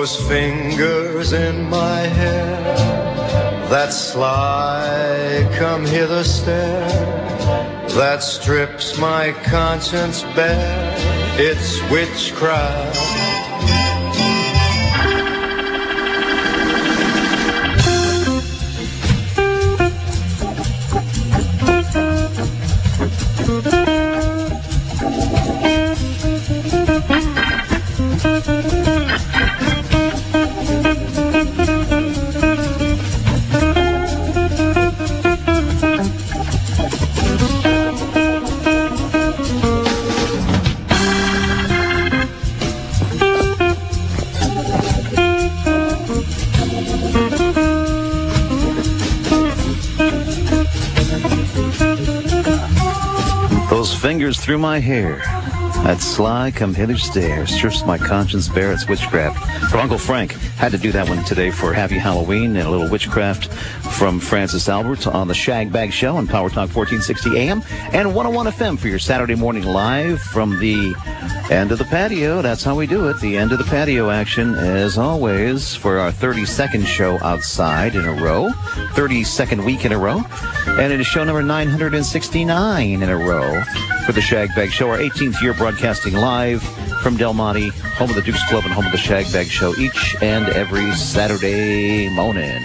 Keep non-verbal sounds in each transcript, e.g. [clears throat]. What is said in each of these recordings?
Those fingers in my hair, that sly come hither stare, that strips my conscience bare, it's witchcraft. Through my hair. That sly come hither stare strips my conscience bare. It's witchcraft. From Uncle Frank. Had to do that one today for Happy Halloween and a little witchcraft from Francis Albert on the Shag Bag Show on Power Talk 1460 AM and 101 FM for your Saturday morning live from the end of the patio. That's how we do it. The end of the patio action, as always, for our 32nd show outside in a row, 32nd week in a row, and it is show number 969 in a row for the Shag Bag Show, our 18th year broadcasting live from Del Monte, home of the Dukes Club and home of the Shag Bag Show, each and every Saturday morning.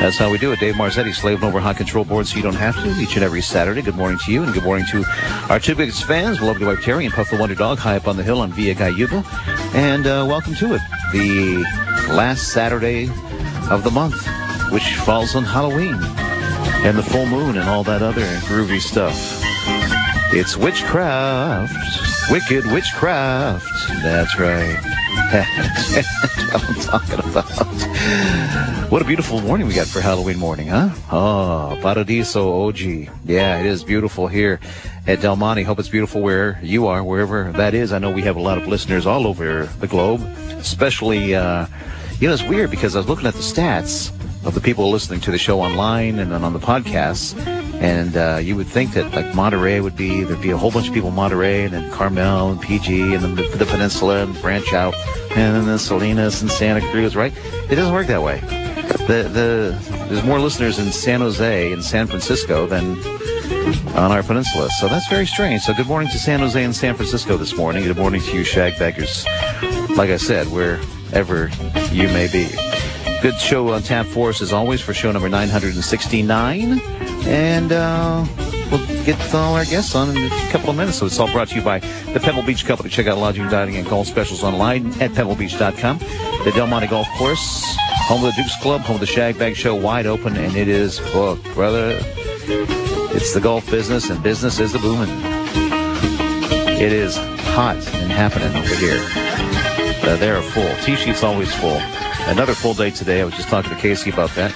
That's how we do it. Dave Marzetti slaving over hot control board so you don't have to each and every Saturday. Good morning to you and good morning to our two biggest fans, lovely wife Terry and Puff the Wonder Dog high up on the hill on Via Gayuba. And uh, welcome to it. The last Saturday of the month, which falls on Halloween and the full moon and all that other groovy stuff. It's witchcraft. Wicked witchcraft. That's right. [laughs] That's what I'm talking about. What a beautiful morning we got for Halloween morning, huh? Oh, Paradiso OG. Yeah, it is beautiful here at Del Monte. Hope it's beautiful where you are, wherever that is. I know we have a lot of listeners all over the globe, especially, uh, you know, it's weird because I was looking at the stats of the people listening to the show online and then on the podcasts. And uh, you would think that like Monterey would be there'd be a whole bunch of people in Monterey and then Carmel and PG and then the, the peninsula and branch out and then the Salinas and Santa Cruz, right? It doesn't work that way. The the there's more listeners in San Jose and San Francisco than on our peninsula. So that's very strange. So good morning to San Jose and San Francisco this morning. Good morning to you shagbaggers. Like I said, wherever you may be. Good show on tap for us as always for show number 969. And uh, we'll get all our guests on in a couple of minutes. So it's all brought to you by the Pebble Beach Company. Check out lodging, dining, and golf specials online at pebblebeach.com. The Del Monte Golf Course, home of the Dukes Club, home of the Shag Bag Show, wide open, and it is booked, brother. It's the golf business, and business is the booming. It is hot and happening over here. Uh, they're full. T-sheet's always full. Another full day today. I was just talking to Casey about that.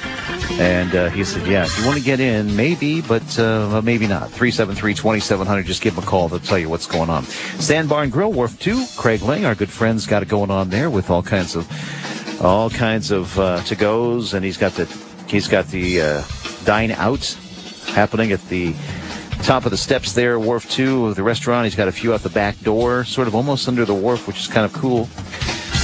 And uh, he said, yeah, if you want to get in, maybe, but uh, maybe not. 373-2700, just give him a call. They'll tell you what's going on. Sandbar and Grill, Wharf 2, Craig Lang, our good friend's got it going on there with all kinds of all kinds of uh, to-goes. And he's got the, he's got the uh, dine out happening at the top of the steps there, Wharf 2 of the restaurant. He's got a few out the back door, sort of almost under the wharf, which is kind of cool.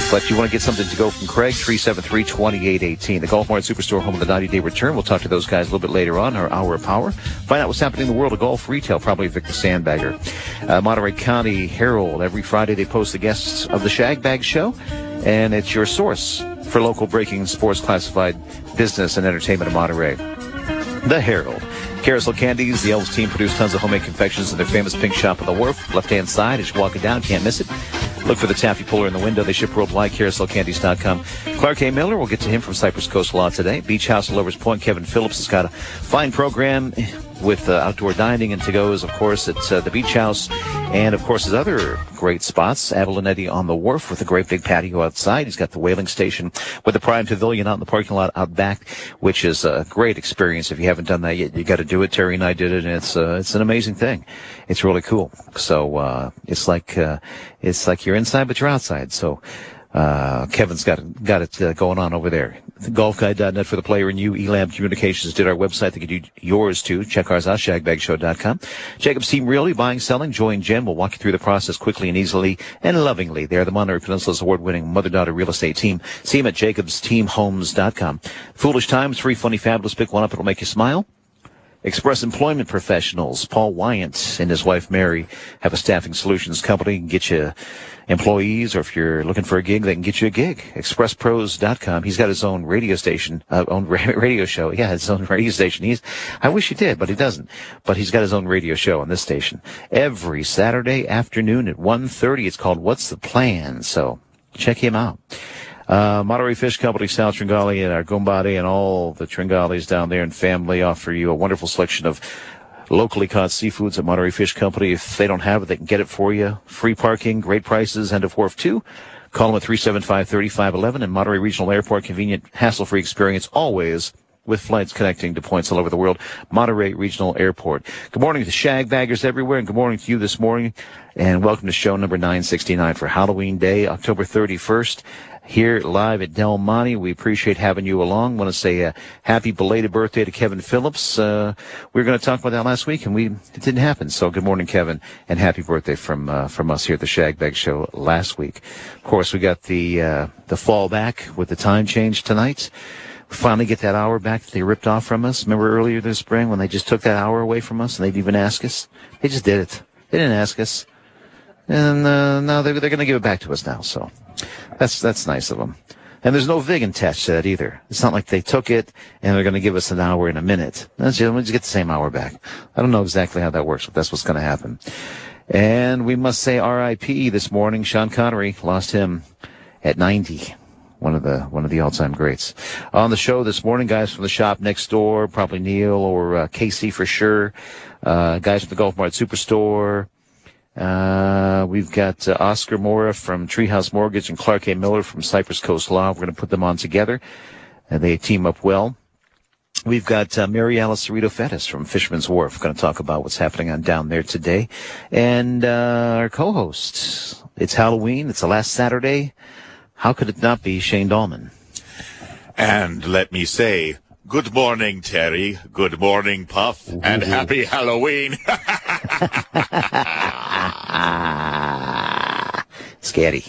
But you want to get something to go from Craig, 373-2818. The Golf Mart Superstore, home of the 90-day return. We'll talk to those guys a little bit later on, our Hour of Power. Find out what's happening in the world of golf retail, probably Victor Sandbagger. Uh, Monterey County Herald, every Friday they post the guests of the Shag Bag Show, and it's your source for local breaking sports classified business and entertainment in Monterey. The Herald. Carousel Candies, the Elves team produced tons of homemade confections in their famous pink shop on the wharf. Left-hand side as you walk walking down, can't miss it. Look for the taffy puller in the window. They ship worldwide. CarouselCandies.com. Clark A. Miller, we'll get to him from Cypress Coast Law today. Beach House Lovers Point. Kevin Phillips has got a fine program with uh, outdoor dining and to-goes, of course, at uh, the Beach House. And, of course, his other great spots, Abalonetti on the wharf with a great big patio outside. He's got the whaling station with the Prime Pavilion out in the parking lot out back, which is a great experience. If you haven't done that yet, you got to do it. Terry and I did it, and it's uh, it's an amazing thing. It's really cool. So uh, it's like uh, it's like you're inside, but you're outside. So Uh, Kevin's got got it uh, going on over there. The golfguide.net for the player and you. Elam Communications did our website. They could do yours too. Check ours out, shagbagshow.com. Jacob's Team Realty, buying, selling. Joy and Jen will walk you through the process quickly and easily and lovingly. They're the Monterey Peninsula's award-winning mother-daughter real estate team. See them at jacobsteamhomes.com. Foolish Times, free, funny, fabulous. Pick one up. It'll make you smile. Express Employment Professionals, Paul Wyant and his wife Mary have a staffing solutions company. and get you employees, or if you're looking for a gig, they can get you a gig. ExpressPros.com. He's got his own radio station, uh, own [laughs] radio show. Yeah, his own radio station. He's, I wish he did, but he doesn't. But he's got his own radio show on this station every Saturday afternoon at 1.30. It's called What's the Plan? So check him out. Uh, Monterey Fish Company, Sal Tringali, and our Gombadi, and all the Tringalis down there and family offer you a wonderful selection of locally caught seafoods at Monterey Fish Company. If they don't have it, they can get it for you. Free parking, great prices, end of wharf too. Call them at 375-3511 and Monterey Regional Airport. Convenient, hassle-free experience always with flights connecting to points all over the world. Monterey Regional Airport. Good morning to shag baggers everywhere and good morning to you this morning and welcome to show number 969 for Halloween Day, October 31st here live at Del Monte. We appreciate having you along. Want to say a happy belated birthday to Kevin Phillips. Uh, we were going to talk about that last week, and we it didn't happen. So good morning, Kevin, and happy birthday from uh, from us here at the Shag Bag Show last week. Of course, we got the uh, the fall back with the time change tonight. We finally get that hour back that they ripped off from us. Remember earlier this spring when they just took that hour away from us and they didn't even ask us? They just did it. They didn't ask us. And uh, now they're, they're going to give it back to us now. So that's that's nice of them. And there's no VIG attached to that either. It's not like they took it and they're going to give us an hour in a minute. Let's just, let's get the same hour back. I don't know exactly how that works, but that's what's going to happen. And we must say RIP this morning. Sean Connery lost him at 90. One of the one of the all-time greats. On the show this morning, guys from the shop next door, probably Neil or uh, Casey for sure. Uh, guys from the Golf Mart Superstore. Uh, we've got uh, Oscar Mora from Treehouse Mortgage and Clark A. Miller from Cypress Coast Law. We're going to put them on together. and they team up well. We've got uh, Mary Alice Cerrito Fettis from Fisherman's Wharf. Going to talk about what's happening on down there today. And uh, our co-host. It's Halloween. It's the last Saturday. How could it not be Shane Dahlman? And let me say, good morning, Terry. Good morning, Puff. Ooh. And happy Halloween. [laughs] [laughs] Scary.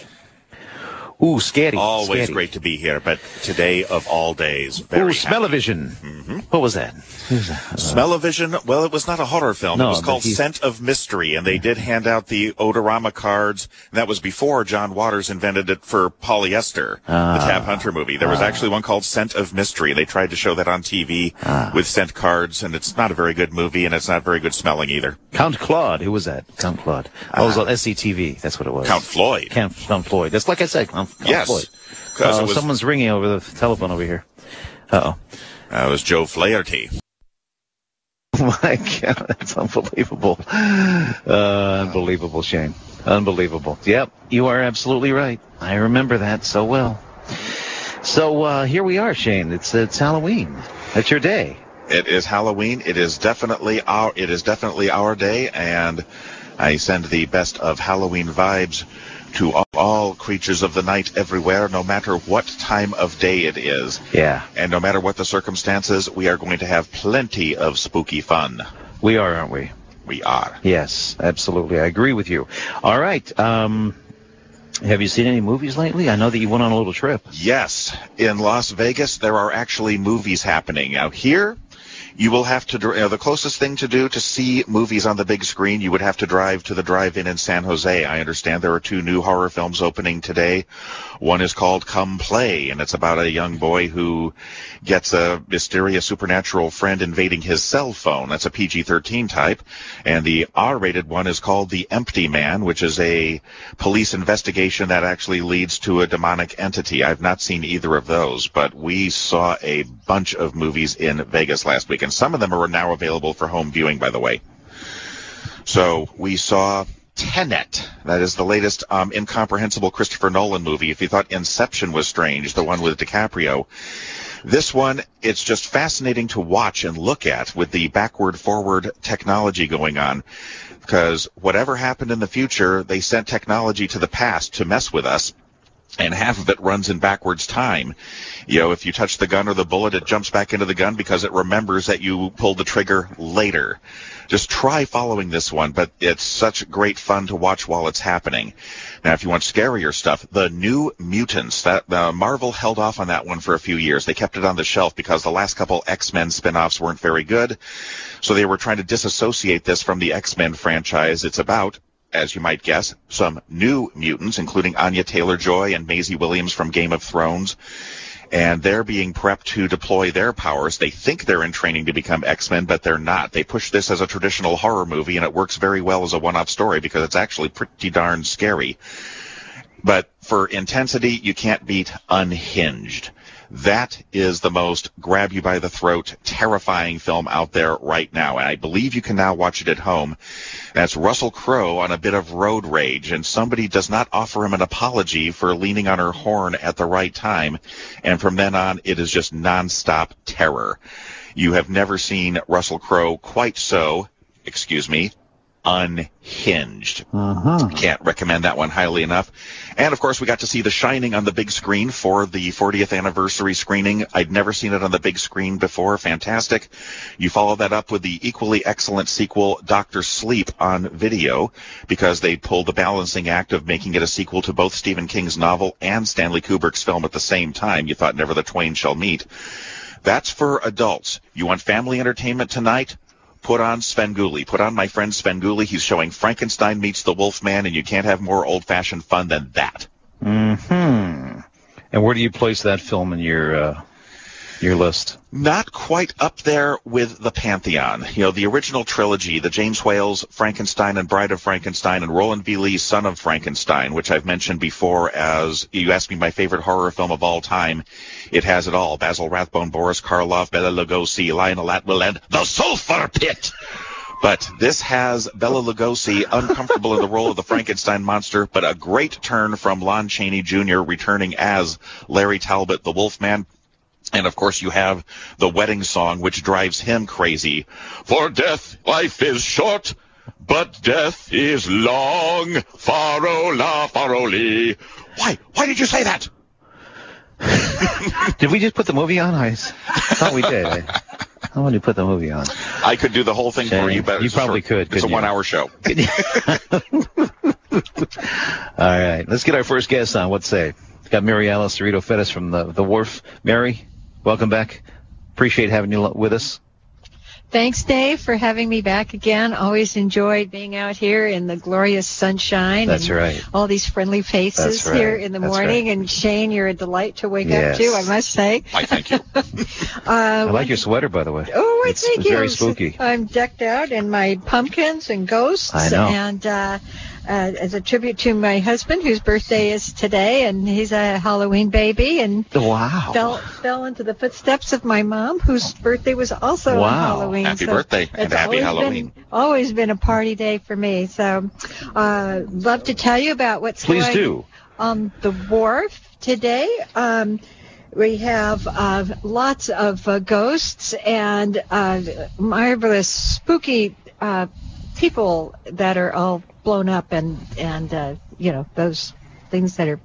Ooh, scary. Always scary. great to be here, but today of all days, very Ooh, Smell-O-Vision. Mm-hmm. What was that? Uh, Smell-O-Vision. Well, it was not a horror film. No, it was called Scent of Mystery, and they did hand out the Odorama cards. That was before John Waters invented it for polyester, uh, the Tab Hunter movie. There was uh, actually one called Scent of Mystery. They tried to show that on TV ah. with scent cards, and it's not a very good movie, and it's not very good smelling either. Count Claude. Who was that? Count Claude. Oh, it was on SCTV. That's what it was. Count Floyd. Count, Count Floyd. That's like I said. Count yes. Floyd. Uh, was, someone's ringing over the telephone over here. Uh oh. That was Joe Flaherty. Oh [laughs] my God, that's unbelievable. Uh, unbelievable, Shane. Unbelievable. Yep, you are absolutely right. I remember that so well. So uh, here we are, Shane. It's it's Halloween. That's your day. It is Halloween. It is definitely our it is definitely our day, and I send the best of Halloween vibes to all creatures of the night everywhere, no matter what time of day it is. Yeah. And no matter what the circumstances, we are going to have plenty of spooky fun. We are, aren't we? We are. Yes, absolutely. I agree with you. All right. Um, have you seen any movies lately? I know that you went on a little trip. Yes. In Las Vegas, there are actually movies happening. Now, here, you will have to, you know, the closest thing to do to see movies on the big screen, you would have to drive to the drive-in in San Jose. I understand there are two new horror films opening today. One is called Come Play, and it's about a young boy who gets a mysterious supernatural friend invading his cell phone. That's a PG-13 type. And the R-rated one is called The Empty Man, which is a police investigation that actually leads to a demonic entity. I've not seen either of those, but we saw a bunch of movies in Vegas last week, and some of them are now available for home viewing, by the way. So we saw Tenet. That is the latest um, incomprehensible Christopher Nolan movie. If you thought Inception was strange, the one with DiCaprio, this one, it's just fascinating to watch and look at with the backward forward technology going on. Because whatever happened in the future, they sent technology to the past to mess with us. and half of it runs in backwards time. You know, if you touch the gun or the bullet, it jumps back into the gun because it remembers that you pulled the trigger later. Just try following this one, but it's such great fun to watch while it's happening. Now, if you want scarier stuff, the New Mutants, that uh, Marvel held off on that one for a few years. They kept it on the shelf because the last couple X-Men spin-offs weren't very good. So they were trying to disassociate this from the X-Men franchise. It's about as you might guess, some new mutants, including Anya Taylor-Joy and Maisie Williams from Game of Thrones. And they're being prepped to deploy their powers. They think they're in training to become X-Men, but they're not. They push this as a traditional horror movie, and it works very well as a one-off story because it's actually pretty darn scary. But for intensity, you can't beat Unhinged. That is the most grab you by the throat, terrifying film out there right now. And I believe you can now watch it at home. That's Russell Crowe on a bit of road rage, and somebody does not offer him an apology for leaning on her horn at the right time. And from then on, it is just nonstop terror. You have never seen Russell Crowe quite so, excuse me, unhinged. Uh-huh. Can't recommend that one highly enough. And of course, we got to see The Shining on the big screen for the 40th anniversary screening. I'd never seen it on the big screen before. Fantastic. You follow that up with the equally excellent sequel, Doctor Sleep, on video because they pulled the balancing act of making it a sequel to both Stephen King's novel and Stanley Kubrick's film at the same time. You thought never the twain shall meet. That's for adults. You want family entertainment tonight? Put on Svengoolie. Put on my friend Svengoolie. He's showing Frankenstein meets the Wolfman, and you can't have more old-fashioned fun than that. Hmm. And where do you place that film in your uh, your list? Not quite up there with the Pantheon. You know, the original trilogy, the James Whale's Frankenstein and Bride of Frankenstein and Rowland V. Lee's Son of Frankenstein, which I've mentioned before as, you asked me my favorite horror film of all time. It has it all. Basil Rathbone, Boris Karloff, Bela Lugosi, Lionel Atwill, and The Sulphur Pit! But this has Bela Lugosi uncomfortable in the role of the Frankenstein monster, but a great turn from Lon Chaney Jr. returning as Larry Talbot, the Wolfman. And of course, you have the wedding song, which drives him crazy. For death, life is short, but death is long. Farola, faroli. Why? Why did you say that? [laughs] did we just put the movie on? I thought we did. I, I wanted to put the movie on. I could do the whole thing Shane, for you, but you probably short, could. It's a one-hour show. [laughs] All right, let's get our first guest on. What say? Got Mary Alice Cerrito Fettis from the the Wharf. Mary, welcome back. Appreciate having you with us. Thanks, Dave, for having me back again. Always enjoyed being out here in the glorious sunshine. That's and right. All these friendly faces right. here in the That's morning. right. And Shane, you're a delight to wake Yes. up to, I must say. Why, thank you. [laughs] Uh, I like your sweater, by the way. Oh, I it's, thank it's you. very spooky. I'm decked out in my pumpkins and ghosts. I know. And uh, uh, as a tribute to my husband, whose birthday is today, and he's a Halloween baby, and Wow. fell fell into the footsteps of my mom, whose birthday was also on Wow. Halloween. Happy So birthday and happy always Halloween. Been, always been a party day for me. So, uh, love to tell you about what's Please going do. on the wharf today. Um, we have uh, lots of uh, ghosts and uh, marvelous, spooky uh, people that are all blown up and and uh, you know those things that are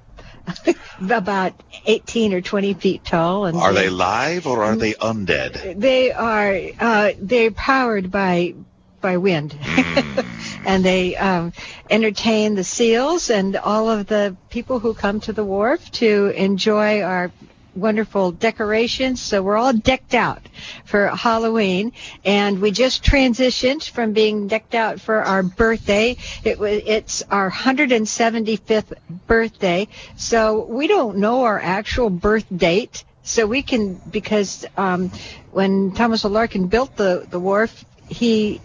[laughs] about 18 or 20 feet tall. And Are they live or are they undead? they are uh, they're powered by by wind, [laughs] and they um, entertain the seals and all of the people who come to the wharf to enjoy our wonderful decorations. So we're all decked out for Halloween, and we just transitioned from being decked out for our birthday. It was it's our 175th birthday, so we don't know our actual birth date. So we can because um, when Thomas O. Larkin built the the wharf, he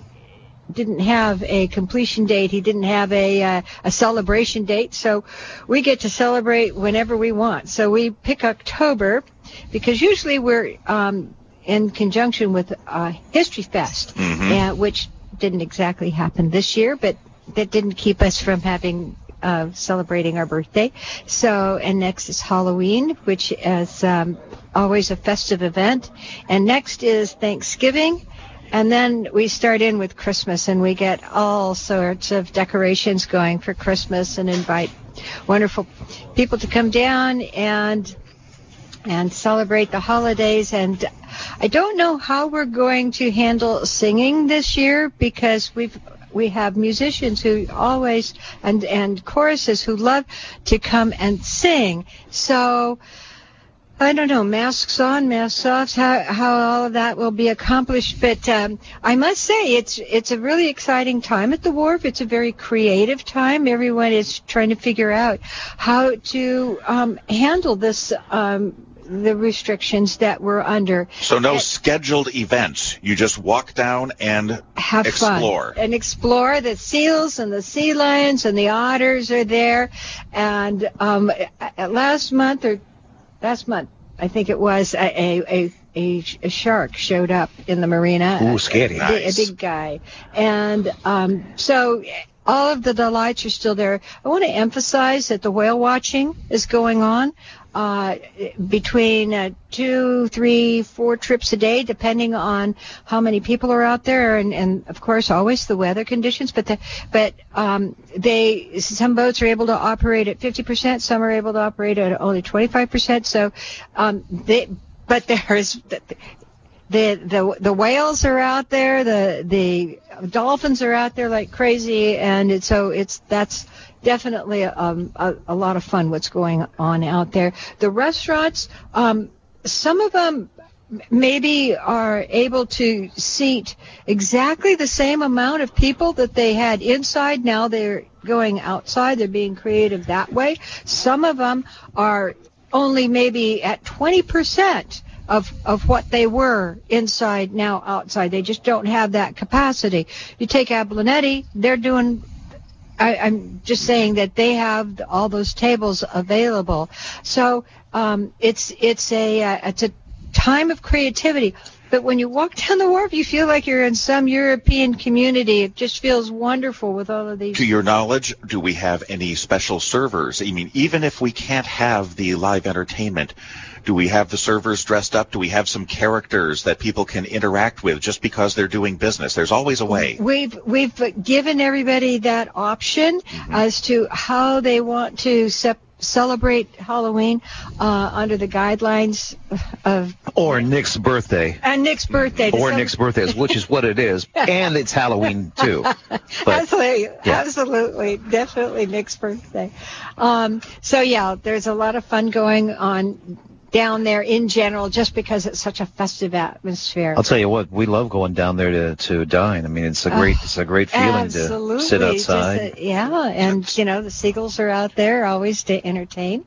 didn't have a completion date. He didn't have a uh, a celebration date. So we get to celebrate whenever we want. So we pick October because usually we're um, in conjunction with uh, History Fest, uh, which didn't exactly happen this year, but that didn't keep us from having uh, celebrating our birthday. So, and next is Halloween, which is um, always a festive event. And next is Thanksgiving. And then we start in with Christmas and we get all sorts of decorations going for Christmas and invite wonderful people to come down and and celebrate the holidays. And I don't know how we're going to handle singing this year because we've we have musicians who always and and choruses who love to come and sing. So I don't know, masks on, masks off, how, how all of that will be accomplished. But um, I must say, it's it's a really exciting time at the wharf. It's a very creative time. Everyone is trying to figure out how to um, handle this. Um, the restrictions that we're under. So no and scheduled events. You just walk down and have explore. fun and explore. The seals and the sea lions and the otters are there. And um, last month or last month, I think it was a, a, a, a shark showed up in the marina. Ooh, scary. A, nice. a big guy. And um, so all of the delights are still there. I want to emphasize that the whale watching is going on uh, between uh, two, three, four trips a day, depending on how many people are out there, and, and of course always the weather conditions. But the, but um, they some boats are able to operate at 50%, some are able to operate at only 25%. So um, they, but there's the the the whales are out there, the the dolphins are out there like crazy, and it's so it's that's definitely um, a, a lot of fun what's going on out there. The restaurants, um, some of them maybe are able to seat exactly the same amount of people that they had inside. Now they're going outside. They're being creative that way. Some of them are only maybe at 20% of, of what they were inside now outside. They just don't have that capacity. You take Abalonetti, they're doing I, am just saying that they have all those tables available. So um, it's it's a uh, it's a time of creativity. But when you walk [laughs] down the wharf, you feel like you're in some European community. It just feels wonderful with all of these. To your knowledge, do we have any special servers? I mean, even if we can't have the live entertainment, do we have the servers dressed up? Do we have some characters that people can interact with just because they're doing business? There's always a way. We've we've given everybody that option mm-hmm. as to how they want to sep- celebrate Halloween uh, under the guidelines of or Nick's birthday and Nick's birthday or Nick's birthday, which is what it is, [laughs] and it's Halloween too. [laughs] But, absolutely, yeah. absolutely, definitely Nick's birthday. Um, so yeah, there's a lot of fun going on down there in general just because it's such a festive atmosphere. I'll tell you what, we love going down there to, to dine. I mean, it's a great it's a great feeling absolutely. to sit outside. A, yeah, and you know the seagulls are out there always to entertain.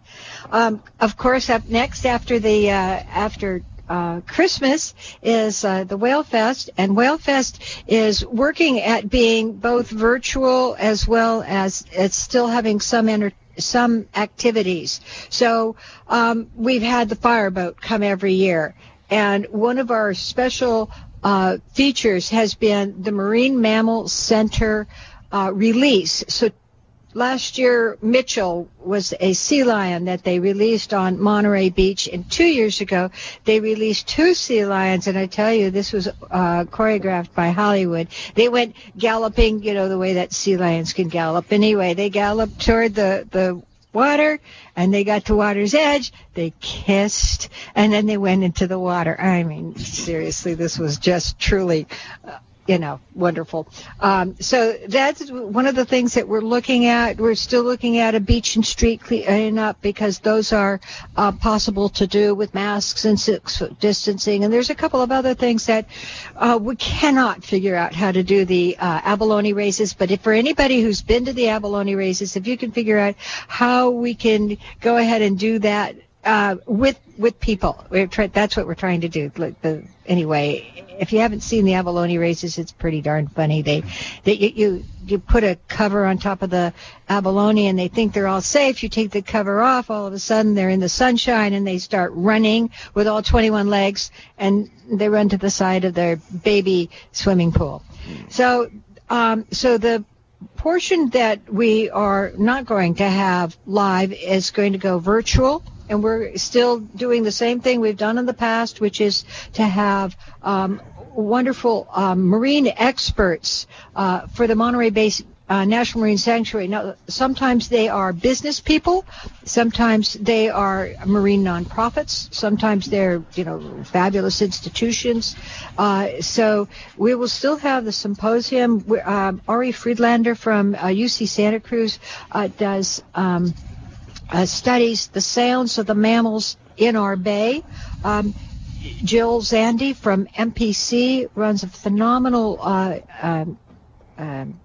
Um, of course, up next after the uh, after uh, Christmas is uh, the Whale Fest, and Whale Fest is working at being both virtual as well as it's still having some entertainment some activities. So um, we've had the fireboat come every year, and one of our special uh, features has been the Marine Mammal Center uh, release. So last year Mitchell was a sea lion that they released on Monterey Beach, and two years ago they released two sea lions. And I tell you, this was uh, choreographed by Hollywood. They went galloping, you know, the way that sea lions can gallop. Anyway, they galloped toward the the water and they got to water's edge they kissed and then they went into the water i mean seriously this was just truly uh, you know, wonderful. Um, so that's one of the things that we're looking at. We're still looking at a beach and street cleanup because those are uh, possible to do with masks and six foot distancing. And there's a couple of other things that uh, we cannot figure out how to do the uh, abalone raises. But if for anybody who's been to the abalone raises, if you can figure out how we can go ahead and do that uh, with with people. Try- that's what we're trying to do. Like the, anyway, if you haven't seen the abalone races, it's pretty darn funny. They, they you, you you put a cover on top of the abalone and they think they're all safe. You take the cover off, all of a sudden they're in the sunshine and they start running with all 21 legs and they run to the side of their baby swimming pool. So um, so the portion that we are not going to have live is going to go virtual and we're still doing the same thing we've done in the past, which is to have um, wonderful um, marine experts uh, for the Monterey Bay uh, National Marine Sanctuary. Now, sometimes they are business people, sometimes they are marine nonprofits, sometimes they're you know fabulous institutions. Uh, so we will still have the symposium. Um, Ari Friedlaender from uh, UC Santa Cruz uh, does. Um, uh, studies the sounds of the mammals in our bay. Um, Jill Zande from MPC runs a phenomenal uh, um, um,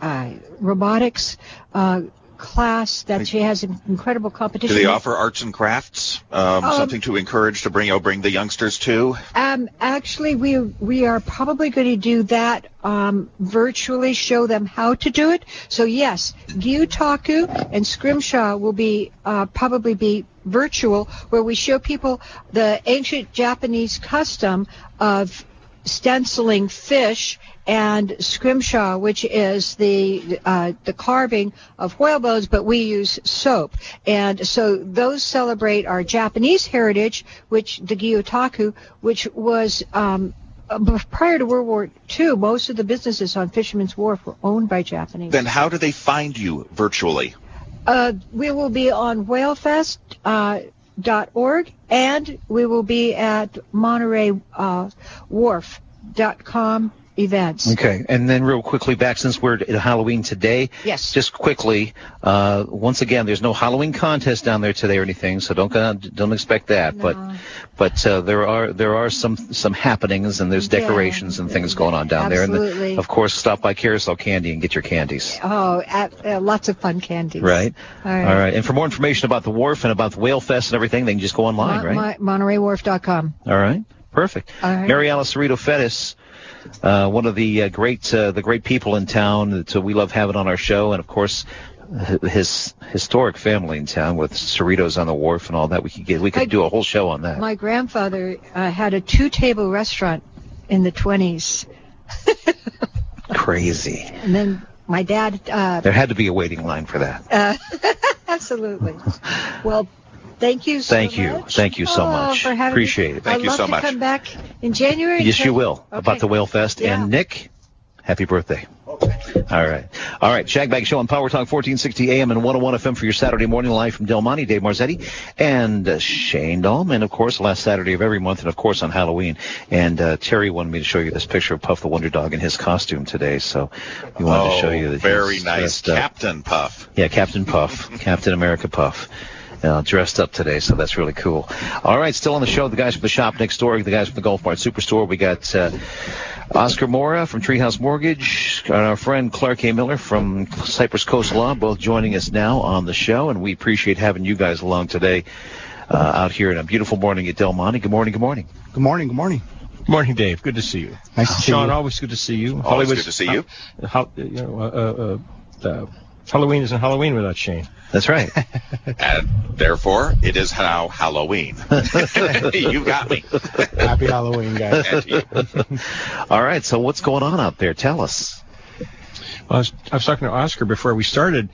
uh, robotics uh, class that she has incredible competition. Do they offer arts and crafts? Um, um, something to encourage to bring, you know, bring the youngsters to? Um, actually, we we are probably going to do that um, virtually, show them how to do it. So yes, Gyotaku and Scrimshaw will be uh, probably be virtual, where we show people the ancient Japanese custom of stenciling fish and scrimshaw, which is the uh, the carving of whale bones, but we use soap. And so those celebrate our Japanese heritage, which the Gyotaku, which was um, prior to World War II, most of the businesses on Fisherman's Wharf were owned by Japanese. Then how do they find you virtually? Uh, we will be on whalefest.org uh, and we will be at Monterey uh, Wharf.com events. Okay, and then real quickly back since we're at Halloween today. Yes. Just quickly, uh, once again, there's no Halloween contest down there today or anything, so don't don't expect that. No. But but uh, there are there are some some happenings and there's decorations yeah, and things going on down absolutely. there. And the, of course, stop by Carousel Candy and get your candies. Oh, at, uh, lots of fun candies. Right. All right. All right. And for more information about the wharf and about the Whale Fest and everything, they can just go online, Mon- right? Mon- MontereyWharf.com. All right. Perfect. All right. Mary Alice Cerrito Fettis uh, one of the uh, great uh, the great people in town that uh, we love having on our show, and of course his historic family in town with Cerritos on the wharf and all that. We could get we could do a whole show on that. My grandfather uh, had a two table restaurant in the 20s. [laughs] Crazy. And then my dad. Uh, there had to be a waiting line for that. Uh, [laughs] absolutely. Well, Thank you so Thank you. much. Thank you so oh, much. For having Appreciate me. it. Thank I'd you love so to much. come back in January. Yes, you will. Okay. About the Whale Fest. Yeah. And Nick, happy birthday. Okay. All right. All right. Shagbag Show on Power Talk 1460 AM and 101 FM for your Saturday morning live from Del Monte. Dave Marzetti and uh, Shane Dahlman, of course, last Saturday of every month and, of course, on Halloween. And uh, Terry wanted me to show you this picture of Puff the Wonder Dog in his costume today. So we wanted to show you that Oh, very he's nice, dressed up. Captain Puff. Yeah, Captain Puff, Captain America Puff. Uh, dressed up today, so that's really cool. All right, still on the show, the guys from the shop next door, the guys from the Golf Mart Superstore. We got uh, Oscar Mora from Treehouse Mortgage, and our friend Clark A. Miller from Cypress Coast Law, both joining us now on the show, and we appreciate having you guys along today uh, out here in a beautiful morning at Del Monte. Good morning, good morning. Good morning. Good morning. Good morning, Dave. Good to see you. Nice to see you. Sean, you. always good to see you. Always good to see you. Uh, how, you know, uh, uh, uh, Halloween isn't Halloween without Shane. That's right. [laughs] And therefore, it is now Halloween. [laughs] you got me. Happy Halloween, guys. All right, so what's going on out there? Tell us. Well, I was, I was talking to Oscar before we started.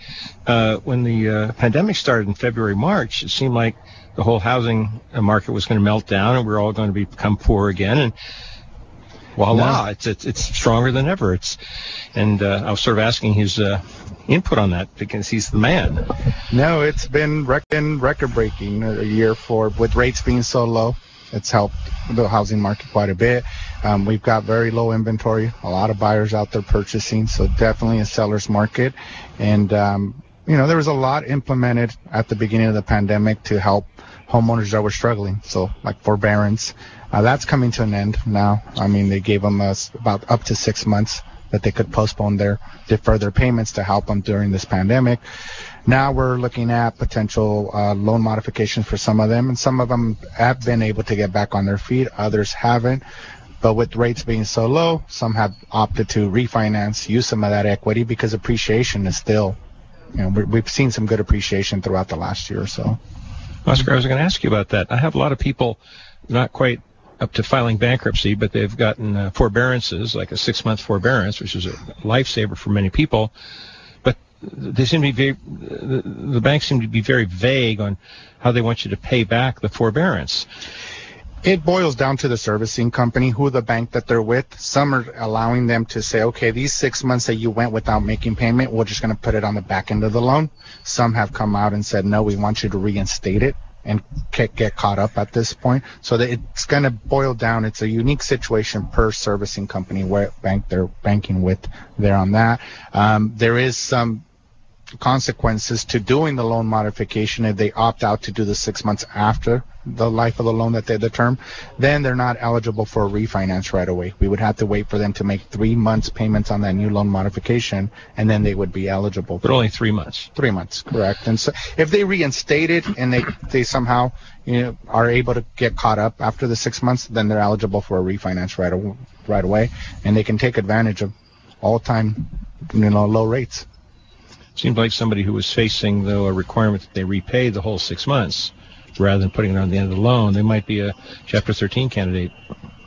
Uh, when the uh, pandemic started in February, March, it seemed like the whole housing uh, market was going to melt down and we are all going to become poor again. And voila, it's, it's it's stronger than ever. It's and uh, I was sort of asking his uh, input on that because he's the man. No, it's been rec- been record breaking a year for with rates being so low. It's helped the housing market quite a bit. Um, we've got very low inventory, a lot of buyers out there purchasing, so definitely a seller's market. And um, you know, there was a lot implemented at the beginning of the pandemic to help homeowners that were struggling. So like forbearance, uh, that's coming to an end now. I mean, they gave them us about up to six months that they could postpone their their payments to help them during this pandemic. Now we're looking at potential uh, loan modifications for some of them, and some of them have been able to get back on their feet. Others haven't. But with rates being so low, some have opted to refinance, use some of that equity because appreciation is still, you know, we- we've seen some good appreciation throughout the last year or so. Oscar, I was going to ask you about that. I have a lot of people not quite up to filing bankruptcy, but they've gotten uh, forbearances, like a six-month forbearance, which is a lifesaver for many people. But they seem to be very, the, the banks seem to be very vague on how they want you to pay back the forbearance. It boils down to the servicing company, who the bank that they're with. Some are allowing them to say, okay, these six months that you went without making payment, we're just going to put it on the back end of the loan. Some have come out and said, no, we want you to reinstate it and get, get caught up at this point. So that it's going to boil down. It's a unique situation per servicing company where bank they're banking with there on that. Um, there is some consequences to doing the loan modification if they opt out to do the six months after the life of the loan that they the term, then they're not eligible for a refinance right away. We would have to wait for them to make three months payments on that new loan modification, and then they would be eligible. But only three months. Three months, correct. And so if they reinstate it and they they somehow you know are able to get caught up after the six months, then they're eligible for a refinance right right away, and they can take advantage of all time you know low rates. Seems like somebody who was facing though a requirement that they repay the whole six months rather than putting it on the end of the loan, they might be a Chapter 13 candidate.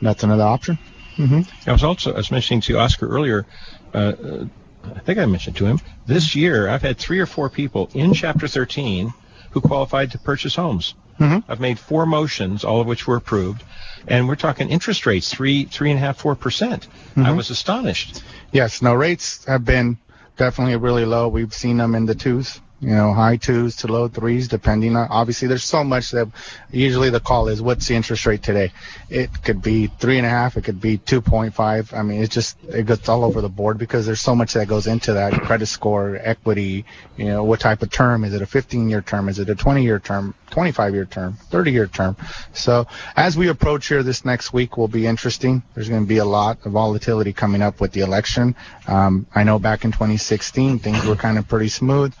That's another option. Mm-hmm. I was also I was mentioning to Oscar earlier. Uh, uh, I think I mentioned to him this year I've had three or four people in Chapter 13 who qualified to purchase homes. Mm-hmm. I've made four motions, all of which were approved, and we're talking interest rates three, three and a half, four percent. Mm-hmm. I was astonished. Yes, no rates have been definitely really low. We've seen them in the twos, you know, high twos to low threes, depending on. Obviously, there's so much that usually the call is, what's the interest rate today? It could be three and a half. It could be 2.5. I mean, it's just it gets all over the board because there's so much that goes into that [clears throat] credit score, equity. You know, what type of term is it? A 15-year term? Is it a 20-year term? 25-year term? 30-year term? So as we approach here, this next week will be interesting. There's going to be a lot of volatility coming up with the election. Um, I know back in 2016 things were kind of pretty smooth.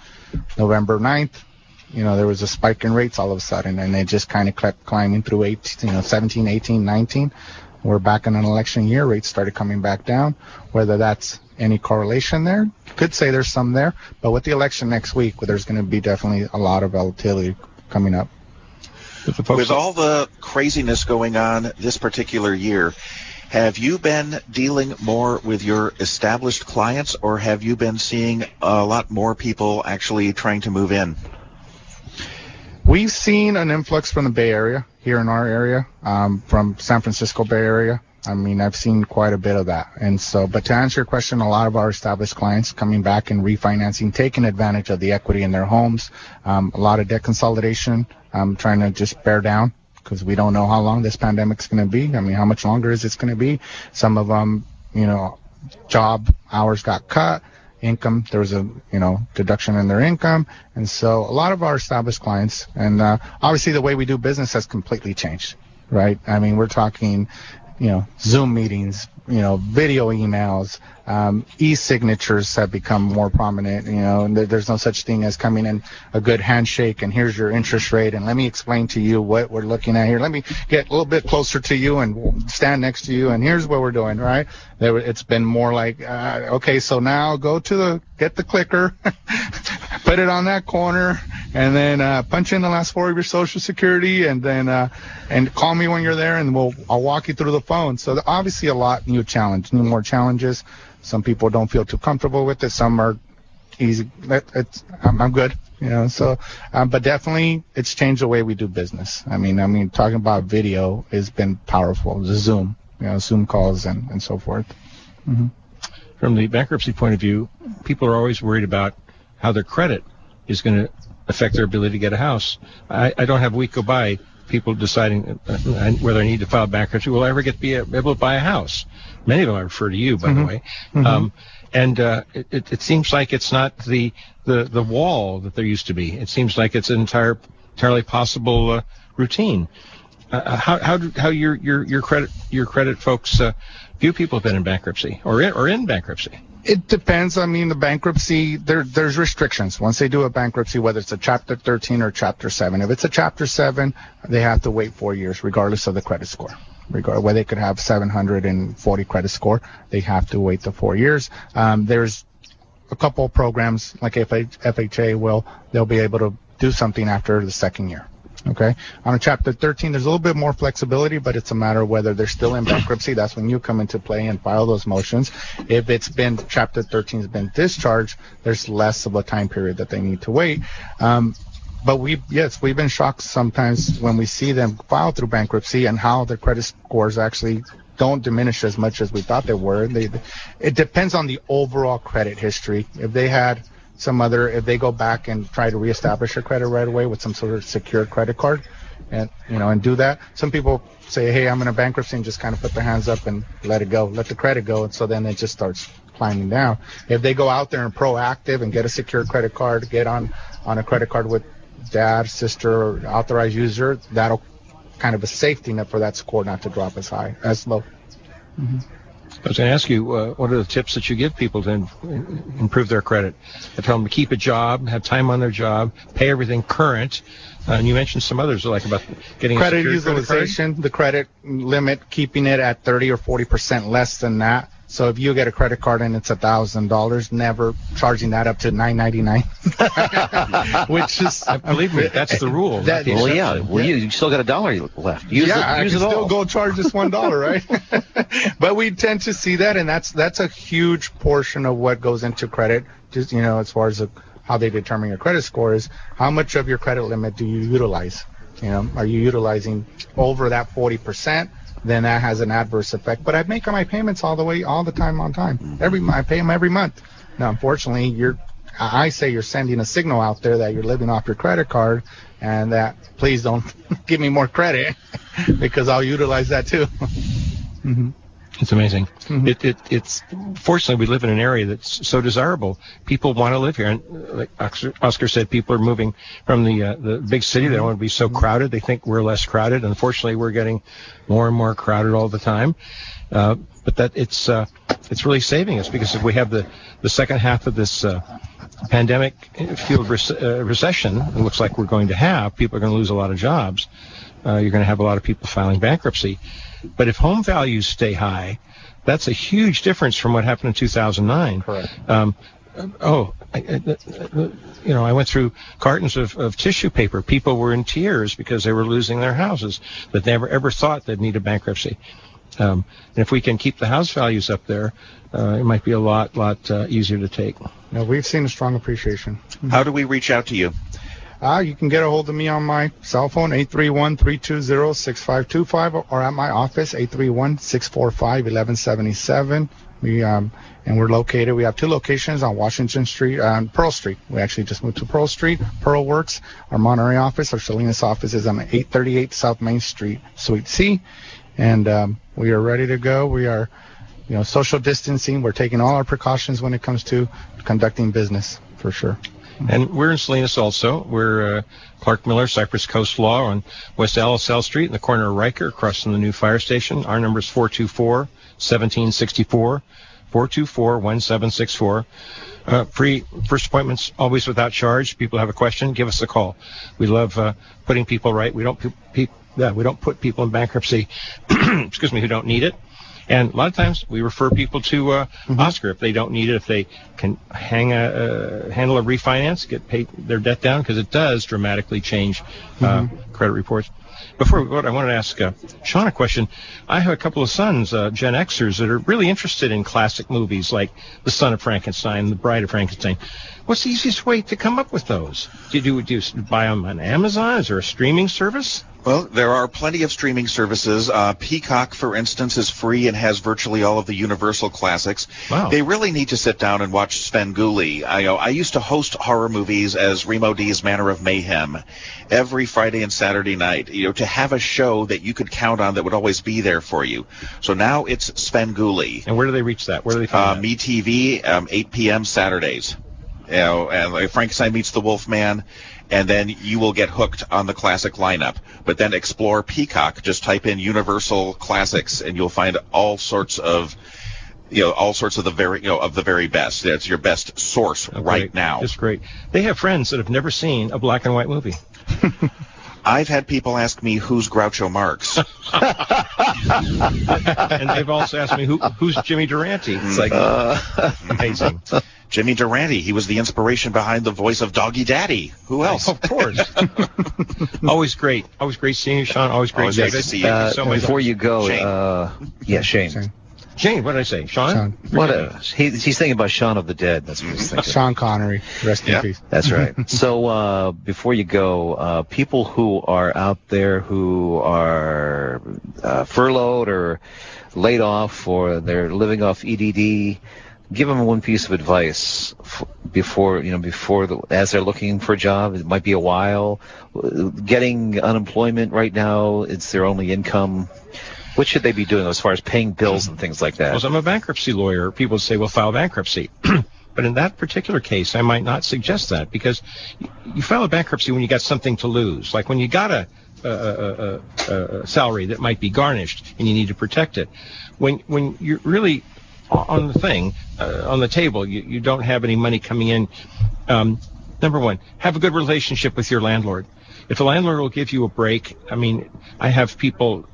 November 9th, you know, there was a spike in rates all of a sudden, and they just kind of kept climbing through 18, you know, 17, 18, 19. We're back in an election year. Rates started coming back down. Whether that's any correlation there, could say there's some there. But with the election next week, there's going to be definitely a lot of volatility coming up. With all the craziness going on this particular year, have you been dealing more with your established clients, or have you been seeing a lot more people actually trying to move in? We've seen an influx from the Bay Area here in our area, um, from San Francisco Bay Area. I mean, I've seen quite a bit of that. And so, but to answer your question, a lot of our established clients coming back and refinancing, taking advantage of the equity in their homes, um, a lot of debt consolidation, um, trying to just bear down because we don't know how long this pandemic's going to be. I mean, how much longer is it going to be? Some of them, you know, job hours got cut, income there was a you know deduction in their income, and so a lot of our established clients, and uh, obviously the way we do business has completely changed, right? I mean, we're talking, you know, Zoom meetings, you know, video emails, um, e-signatures have become more prominent. You know, and there's no such thing as coming in a good handshake and here's your interest rate and let me explain to you what we're looking at here. Let me get a little bit closer to you and stand next to you and here's what we're doing. Right? There, it's been more like, uh, okay, so now go to the get the clicker, [laughs] put it on that corner, and then uh, punch in the last four of your social security, and then uh, and call me when you're there, and we'll I'll walk you through the phone. So obviously a lot new challenge, new more challenges. Some people don't feel too comfortable with it. Some are easy. It's, I'm, I'm good, you know. So, um, but definitely, it's changed the way we do business. I mean, I mean, talking about video has been powerful. The Zoom, you know, Zoom calls and and so forth. Mm-hmm. From the bankruptcy point of view, people are always worried about how their credit is going to affect their ability to get a house. I, I don't have a week go by people deciding uh, whether I need to file bankruptcy. Will I ever get be able to buy a house? Many of them I refer to you, by mm-hmm. the way. Mm-hmm. Um, and uh, it, it, seems like it's not the, the, the wall that there used to be. It seems like it's an entire entirely possible uh, routine. Uh, uh how how do, how your your your credit your credit folks uh, view people have been in bankruptcy or in, or in bankruptcy? It depends. I mean, the bankruptcy, there, there's restrictions. Once they do a bankruptcy, whether it's a Chapter 13 or Chapter 7, if it's a Chapter 7, they have to wait four years, regardless of the credit score. Regard whether they could have 740 credit score, they have to wait the four years. Um, there's a couple of programs like FHA will, they'll be able to do something after the second year. Okay. On chapter 13, there's a little bit more flexibility, but it's a matter of whether they're still in bankruptcy. That's when you come into play and file those motions. If it's been chapter 13 has been discharged, there's less of a time period that they need to wait. Um, but we yes we've been shocked sometimes when we see them file through bankruptcy and how their credit scores actually don't diminish as much as we thought they were. They, it depends on the overall credit history. If they had some other, if they go back and try to reestablish their credit right away with some sort of secured credit card, and you know, and do that. Some people say, hey, I'm in a bankruptcy and just kind of put their hands up and let it go, let the credit go, and so then it just starts climbing down. If they go out there and proactive and get a secured credit card, get on on a credit card with dad, sister, or authorized user, that'll kind of a safety net for that score not to drop as high, as low. Mm-hmm. I was going to ask you, uh, what are the tips that you give people to in- improve their credit? I tell them to keep a job, have time on their job, pay everything current. Uh, and you mentioned some others, like about getting credit utilization, credit the credit limit, keeping it at 30 or 40 percent less than that. So if you get a credit card and it's a thousand dollars, never charging that up to nine ninety nine. [laughs] Which is, believe me, that's the rule. That, well, yeah. Well, you, you, still got a dollar left. Use yeah, it, use I can it still all. go charge this one dollar, right? [laughs] [laughs] but we tend to see that, and that's that's a huge portion of what goes into credit. Just you know, as far as a, how they determine your credit score is how much of your credit limit do you utilize? You know, are you utilizing over that forty percent? Then that has an adverse effect. But I make my payments all the way, all the time on time. Every I pay them every month. Now, unfortunately, you're I say you're sending a signal out there that you're living off your credit card, and that please don't [laughs] give me more credit [laughs] because I'll utilize that too. [laughs] mm-hmm. It's amazing. Mm-hmm. It, it, it's fortunately we live in an area that's so desirable. People want to live here, and like Oscar said, people are moving from the uh, the big city. They don't want to be so mm-hmm. crowded. They think we're less crowded. Unfortunately, we're getting more and more crowded all the time. Uh, but that it's uh, it's really saving us because if we have the the second half of this uh, pandemic field uh, recession, it looks like we're going to have. People are going to lose a lot of jobs. Uh, you're going to have a lot of people filing bankruptcy. But if home values stay high, that's a huge difference from what happened in 2009. Correct. Um, oh, I, I, you know, I went through cartons of, of tissue paper. People were in tears because they were losing their houses that never ever thought they'd need a bankruptcy. Um, and if we can keep the house values up there, uh, it might be a lot, lot uh, easier to take. No, we've seen a strong appreciation. How do we reach out to you? Uh, you can get a hold of me on my cell phone, 831-320-6525, or at my office, 831-645-1177. We, um, and we're located, we have two locations on Washington Street and Pearl Street. We actually just moved to Pearl Street, Pearl Works. Our Monterey office, our Salinas office is on 838 South Main Street, Suite C. And um, we are ready to go. We are, you know, social distancing. We're taking all our precautions when it comes to conducting business, for sure. And we're in Salinas also. We're uh, Clark Miller, Cypress Coast Law on West Alisal Street in the corner of Riker, across from the new fire station. Our number is 424-1764, 424-1764. Uh, free first appointments always without charge. People have a question, give us a call. We love uh, putting people right. We don't pe- pe- yeah, we don't put people in bankruptcy, [clears throat] excuse me, who don't need it. And a lot of times we refer people to uh, mm-hmm. Oscar if they don't need it, if they can hang a, uh, handle a refinance, get paid their debt down, because it does dramatically change uh, mm-hmm. credit reports. Before we go, I wanted to ask uh, Sean a question. I have a couple of sons, uh, Gen Xers, that are really interested in classic movies like The Son of Frankenstein, The Bride of Frankenstein. What's the easiest way to come up with those? Do you, do you buy them on Amazon? Is there a streaming service? Well, there are plenty of streaming services. Uh, Peacock, for instance, is free and has virtually all of the Universal classics. Wow. They really need to sit down and watch Svengoolie. I, I used to host horror movies as Remo D's Manor of Mayhem every Friday and Saturday night. You know, to have a show that you could count on that would always be there for you. So now it's Svengoolie. And where do they reach that? Where do they find uh, that? MeTV, um, 8 p.m. Saturdays. You know, and like Frankenstein meets the Wolfman and then you will get hooked on the classic lineup. But then explore Peacock. Just type in Universal Classics, and you'll find all sorts of you know all sorts of the very you know of the very best. That's your best source oh, right now. That's great. They have friends that have never seen a black and white movie. [laughs] I've had people ask me who's Groucho Marx, [laughs] and they've also asked me who, who's Jimmy Durante. It's like uh, amazing. [laughs] Jimmy Durante. He was the inspiration behind the voice of Doggie Daddy. Who else? Of course. [laughs] always great. Always great seeing you, Sean. Always great Always David. to see you. Uh, so before you go, Shane. Uh, yeah, Shane. Shane. Shane, what did I say? Sean? Sean, What a, he, he's thinking about Shaun of the Dead. That's what he's thinking. Sean Connery, rest Yeah. in peace. That's right. [laughs] so uh, before you go, uh, people who are out there who are uh, furloughed or laid off or they're living off EDD, give them one piece of advice f- before you know before the, as they're looking for a job. It might be a while. Getting unemployment right now, it's their only income. What should they be doing as far as paying bills and things like that? Well, I'm a bankruptcy lawyer. People say, well, file bankruptcy. [clears throat] but in that particular case, I might not suggest that because you, file a bankruptcy when you got something to lose. Like when you got a, a, a, a, a salary that might be garnished and you need to protect it. When, when you're really on the thing, uh, on the table, you, you don't have any money coming in. Um, number one, have a good relationship with your landlord. If the landlord will give you a break, I mean, I have people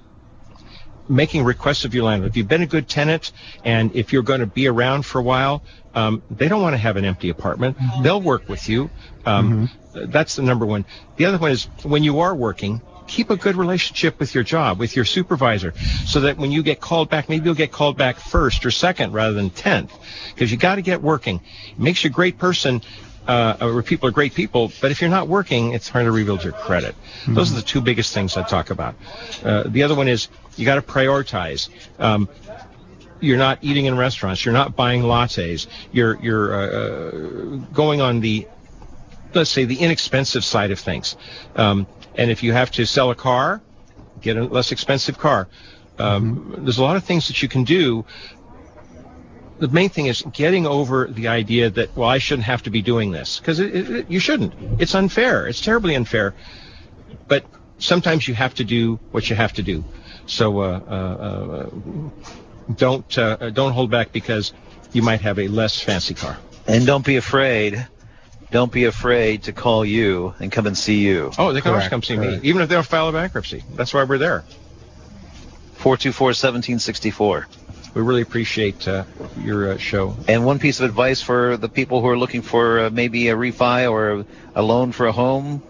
making requests of your landlord. If you've been a good tenant and if you're going to be around for a while, um, they don't want to have an empty apartment. They'll work with you. Um, That's the number one. The other one is when you are working, keep a good relationship with your job, with your supervisor, so that when you get called back, maybe you'll get called back first or second rather than tenth, because you got to get working. It makes you a great person. Uh, or people are great people, but if you're not working, it's hard to rebuild your credit. Those are the two biggest things I talk about. Uh, the other one is you got to prioritize. Um, you're not eating in restaurants. You're not buying lattes. You're you're uh, going on the let's say the inexpensive side of things. Um, and if you have to sell a car, get a less expensive car. Um, There's a lot of things that you can do. The main thing is getting over the idea that well I shouldn't have to be doing this because you shouldn't. It's unfair. It's terribly unfair. But sometimes you have to do what you have to do. So uh, uh, uh, don't uh, don't hold back because you might have a less fancy car. And don't be afraid. Don't be afraid to call you and come and see you. Oh, they can always come see correct. me, even if they don't file a bankruptcy. That's why we're there. 424-1764. We really appreciate uh, your uh, show. And one piece of advice for the people who are looking for uh, maybe a refi or a loan for a home.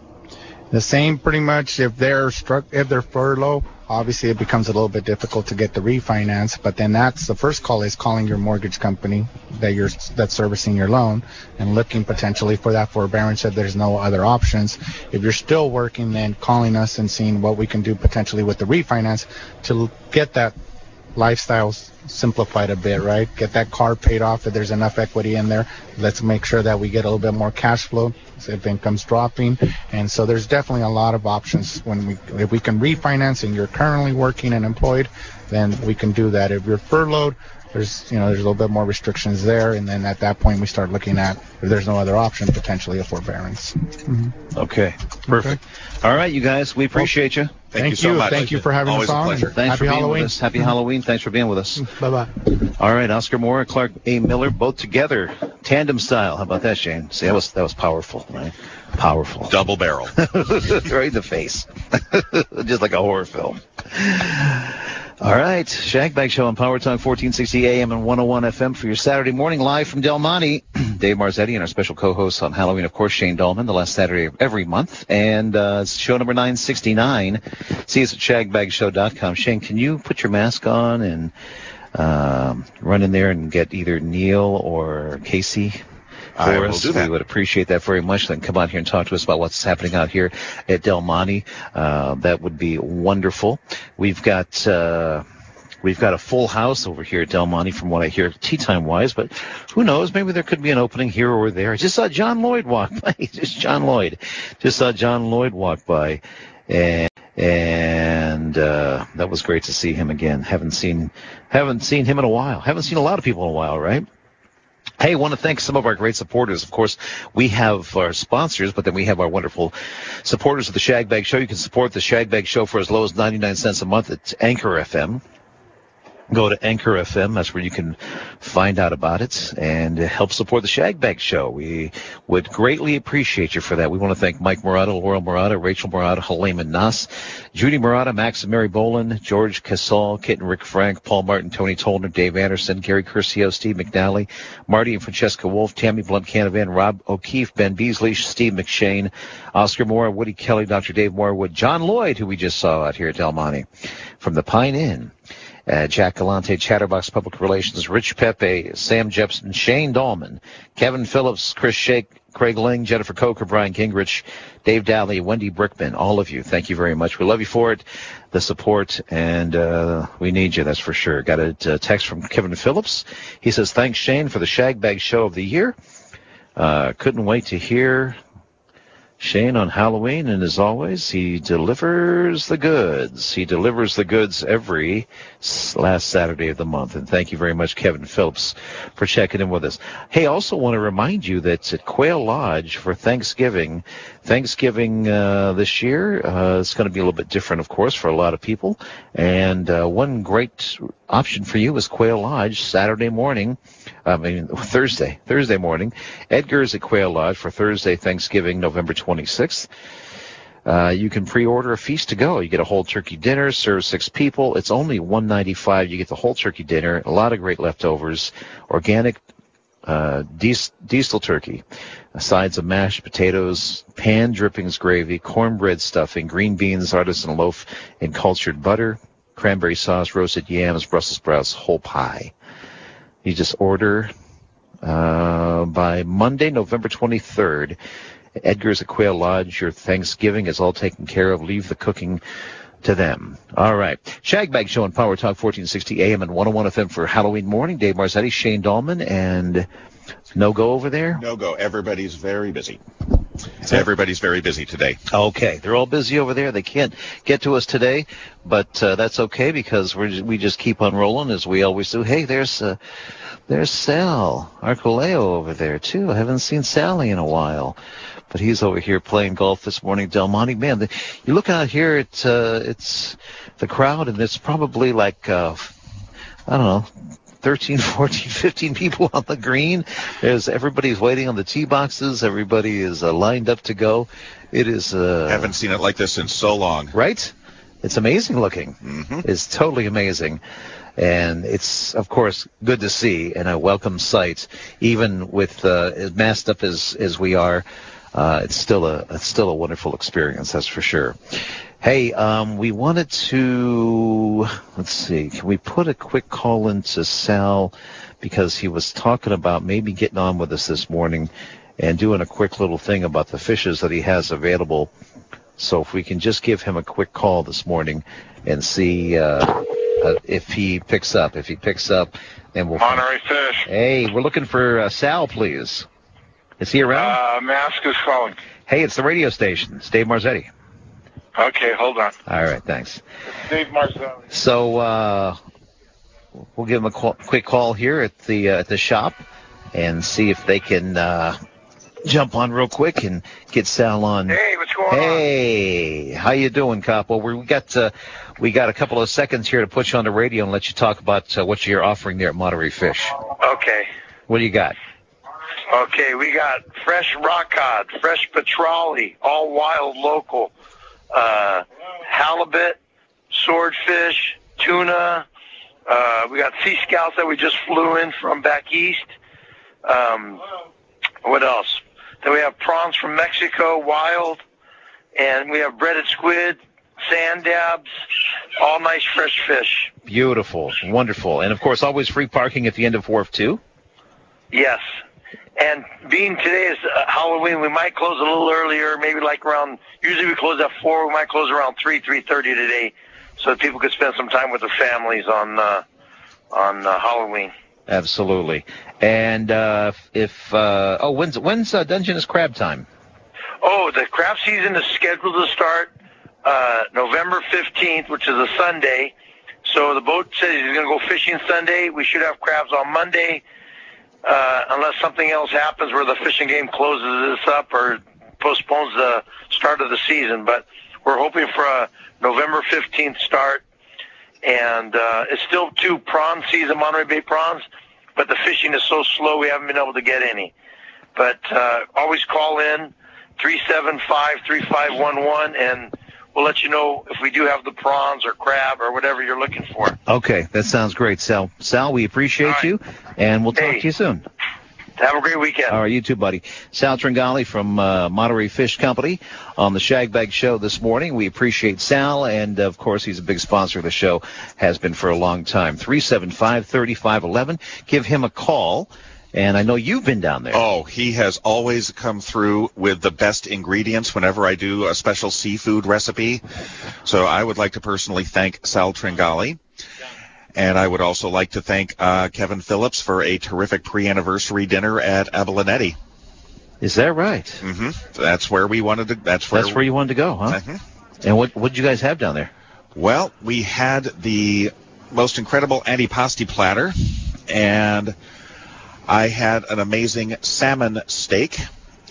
The same pretty much if they're struck if they're furlough, obviously it becomes a little bit difficult to get the refinance, but then that's the first call is calling your mortgage company that you're that's servicing your loan and looking potentially for that forbearance if there's no other options. If you're still working then calling us and seeing what we can do potentially with the refinance to get that lifestyle simplified a bit, right? Get that car paid off if there's enough equity in there. Let's make sure that we get a little bit more cash flow if income's dropping. And so there's definitely a lot of options when we if we can refinance and you're currently working and employed, then we can do that. If you're furloughed, there's you know there's a little bit more restrictions there, and then at that point we start looking at if there's no other option, potentially a forbearance. Mm-hmm. Okay, perfect. All right, you guys, we appreciate you. Thank, you so much. Thank you for having Always us a on. pleasure. Thanks Happy for being Halloween. with us. Happy Halloween. Thanks for being with us. Mm, bye bye. All right, Oscar Moore, Clark A. Miller, both together, tandem style. How about that, Shane? See, that was that was powerful, right? Powerful. Double barrel. [laughs] right in the face, [laughs] just like a horror film. All right, Shagbag Show on Power Talk 1460 AM and 101 FM for your Saturday morning live from Del Monte. [clears throat] Dave Marzetti and our special co-host on Halloween, of course, Shane Dallmann, the last Saturday of every month, and uh, show number 969. See us at shagbagshow.com. Shane, can you put your mask on and um, run in there and get either Neil or Casey for us. that. We would appreciate that very much. Then come out here and talk to us about what's happening out here at Del Monte. Uh, that would be wonderful. We've got. Uh, We've got a full house over here at Del Monte from what I hear tee time wise, but who knows? Maybe there could be an opening here or there. I just saw John Lloyd walk by. [laughs] just John Lloyd. Just saw John Lloyd walk by. And, and, uh, that was great to see him again. Haven't seen, haven't seen him in a while. Haven't seen a lot of people in a while, right? Hey, want to thank some of our great supporters. Of course, we have our sponsors, but then we have our wonderful supporters of the Shagbag Show. You can support the Shagbag Show for as low as 99 cents a month at Anchor FM. Go to Anchor FM. That's where you can find out about it and help support the Shagbag Show. We would greatly appreciate you for that. We want to thank Mike Murata, Laurel Murata, Rachel Murata, Halema Nas, Judy Murata, Max and Mary Boland, George Casal, and Rick Frank, Paul Martin, Tony Tollner, Dave Anderson, Gary Curcio, Steve McNally, Marty and Francesca Wolf, Tammy Blunt Canavan, Rob O'Keefe, Ben Beasley, Steve McShane, Oscar Moore, Woody Kelly, Dr. Dave Morewood, John Lloyd, who we just saw out here at Del Monte from the Pine Inn uh, Jack Galante, Chatterbox Public Relations, Rich Pepe, Sam Jepson, Shane Dallmann, Kevin Phillips, Chris Shake, Craig Ling, Jennifer Coker, Brian Gingrich, Dave Daly, Wendy Brickman, all of you. Thank you very much. We love you for it, the support, and uh, we need you, that's for sure. Got a, a text from Kevin Phillips. He says, thanks, Shane, for the Shag Bag Show of the Year. Uh, couldn't wait to hear Shane on Halloween, and as always, he delivers the goods. He delivers the goods every last Saturday of the month. And thank you very much, Kevin Phillips, for checking in with us. Hey, also want to remind you that at Quail Lodge for Thanksgiving, Thanksgiving uh, this year uh, is going to be a little bit different, of course, for a lot of people. And uh, one great option for you is Quail Lodge Saturday morning. I mean [laughs] Thursday, Thursday morning. Edgar's at Quail Lodge for Thursday Thanksgiving, November 26th. Uh, you can pre-order a feast to go. You get a whole turkey dinner, serve six people. It's only 195. You get the whole turkey dinner, a lot of great leftovers, organic uh, Diestel, Diestel turkey, sides of mashed potatoes, pan drippings gravy, cornbread stuffing, green beans, artisan loaf, and cultured butter, cranberry sauce, roasted yams, Brussels sprouts, whole pie. You just order uh, by Monday, November 23rd. Edgar's at Quail Lodge. Your Thanksgiving is all taken care of. Leave the cooking to them. All right. Shagbag Show on Power Talk 1460 AM and 101 FM for Halloween morning. Dave Marzetti, Shane Dallmann, and no go over there? No go. Everybody's very busy. Everybody's very busy today. Okay, they're all busy over there. They can't get to us today, but uh, that's okay because we we just keep on rolling as we always do. Hey, there's uh, there's Sal Arcoleo over there too. I haven't seen Sally in a while, but he's over here playing golf this morning. Del Monte, man, the, you look out here at uh, it's the crowd, and it's probably like uh, I don't know 13, [laughs] 14, 15 people on the green. There's everybody's waiting on the tee boxes. Everybody is uh, lined up to go. It is. Uh, Haven't seen it like this in so long. Right? It's amazing looking. Mm-hmm. It's totally amazing. And it's, of course, good to see and a welcome sight, even with uh, as masked up as, as we are. Uh, it's still a it's still a wonderful experience, that's for sure. Hey, um, we wanted to let's see, can we put a quick call into Sal because he was talking about maybe getting on with us this morning and doing a quick little thing about the fishes that he has available. So if we can just give him a quick call this morning and see uh, uh, if he picks up. If he picks up, then we'll. Monterey Fish. Hey, we're looking for uh, Sal, please. Is he around? Uh, Mask is calling. hey, it's the radio station. It's Dave Marzetti. Okay, hold on. All right, thanks. Dave Marzetti. So uh, we'll give him a qu- quick call here at the uh, at the shop and see if they can uh, jump on real quick and get Sal on. Hey, what's going on? Hey, how you doing, Capo? We got uh, we got a couple of seconds here to put you on the radio and let you talk about uh, what you're offering there at Monterey Fish. Okay. What do you got? Okay, we got fresh rock cod, fresh petrale, all wild local, uh, halibut, swordfish, tuna. Uh, we got sea scouts that we just flew in from back east. Um, what else? Then we have prawns from Mexico, wild, and we have breaded squid, sand dabs, all nice fresh fish. Beautiful, wonderful, and of course, always free parking at the end of Wharf too. Yes. And being today is uh, Halloween, we might close a little earlier, maybe like around. Usually we close at four. We might close around three, three thirty today, so that people could spend some time with their families on uh, on uh, Halloween. Absolutely. And uh, if uh, oh, when's when's uh, Dungeness crab time? Oh, the crab season is scheduled to start uh, November fifteenth, which is a Sunday. So the boat says he's going to go fishing Sunday. We should have crabs on Monday, uh, unless something else happens where the fishing game closes this up or postpones the start of the season. But we're hoping for a November 15th start. And uh, it's still two prawn season, Monterey Bay prawns, but the fishing is so slow we haven't been able to get any. But uh, always call in 375-3511 and we'll let you know if we do have the prawns or crab or whatever you're looking for. Okay, that sounds great, Sal. Sal, we appreciate right. you, and we'll talk Hey. to you soon. Have a great weekend. All right, you too, buddy. Sal Tringali from uh, Monterey Fish Company on the Shagbag Show this morning. We appreciate Sal, and of course, he's a big sponsor of the show, has been for a long time. 375-3511. Give him a call. And I know you've been down there. Oh, he has always come through with the best ingredients whenever I do a special seafood recipe. So I would like to personally thank Sal Tringali. And I would also like to thank uh, Kevin Phillips for a terrific pre-anniversary dinner at Abalonetti. Is that right? hmm That's where we wanted to. That's where. That's where you wanted to go, huh? Mhm. And what what did you guys have down there? Well, we had the most incredible antipasti platter, and I had an amazing salmon steak.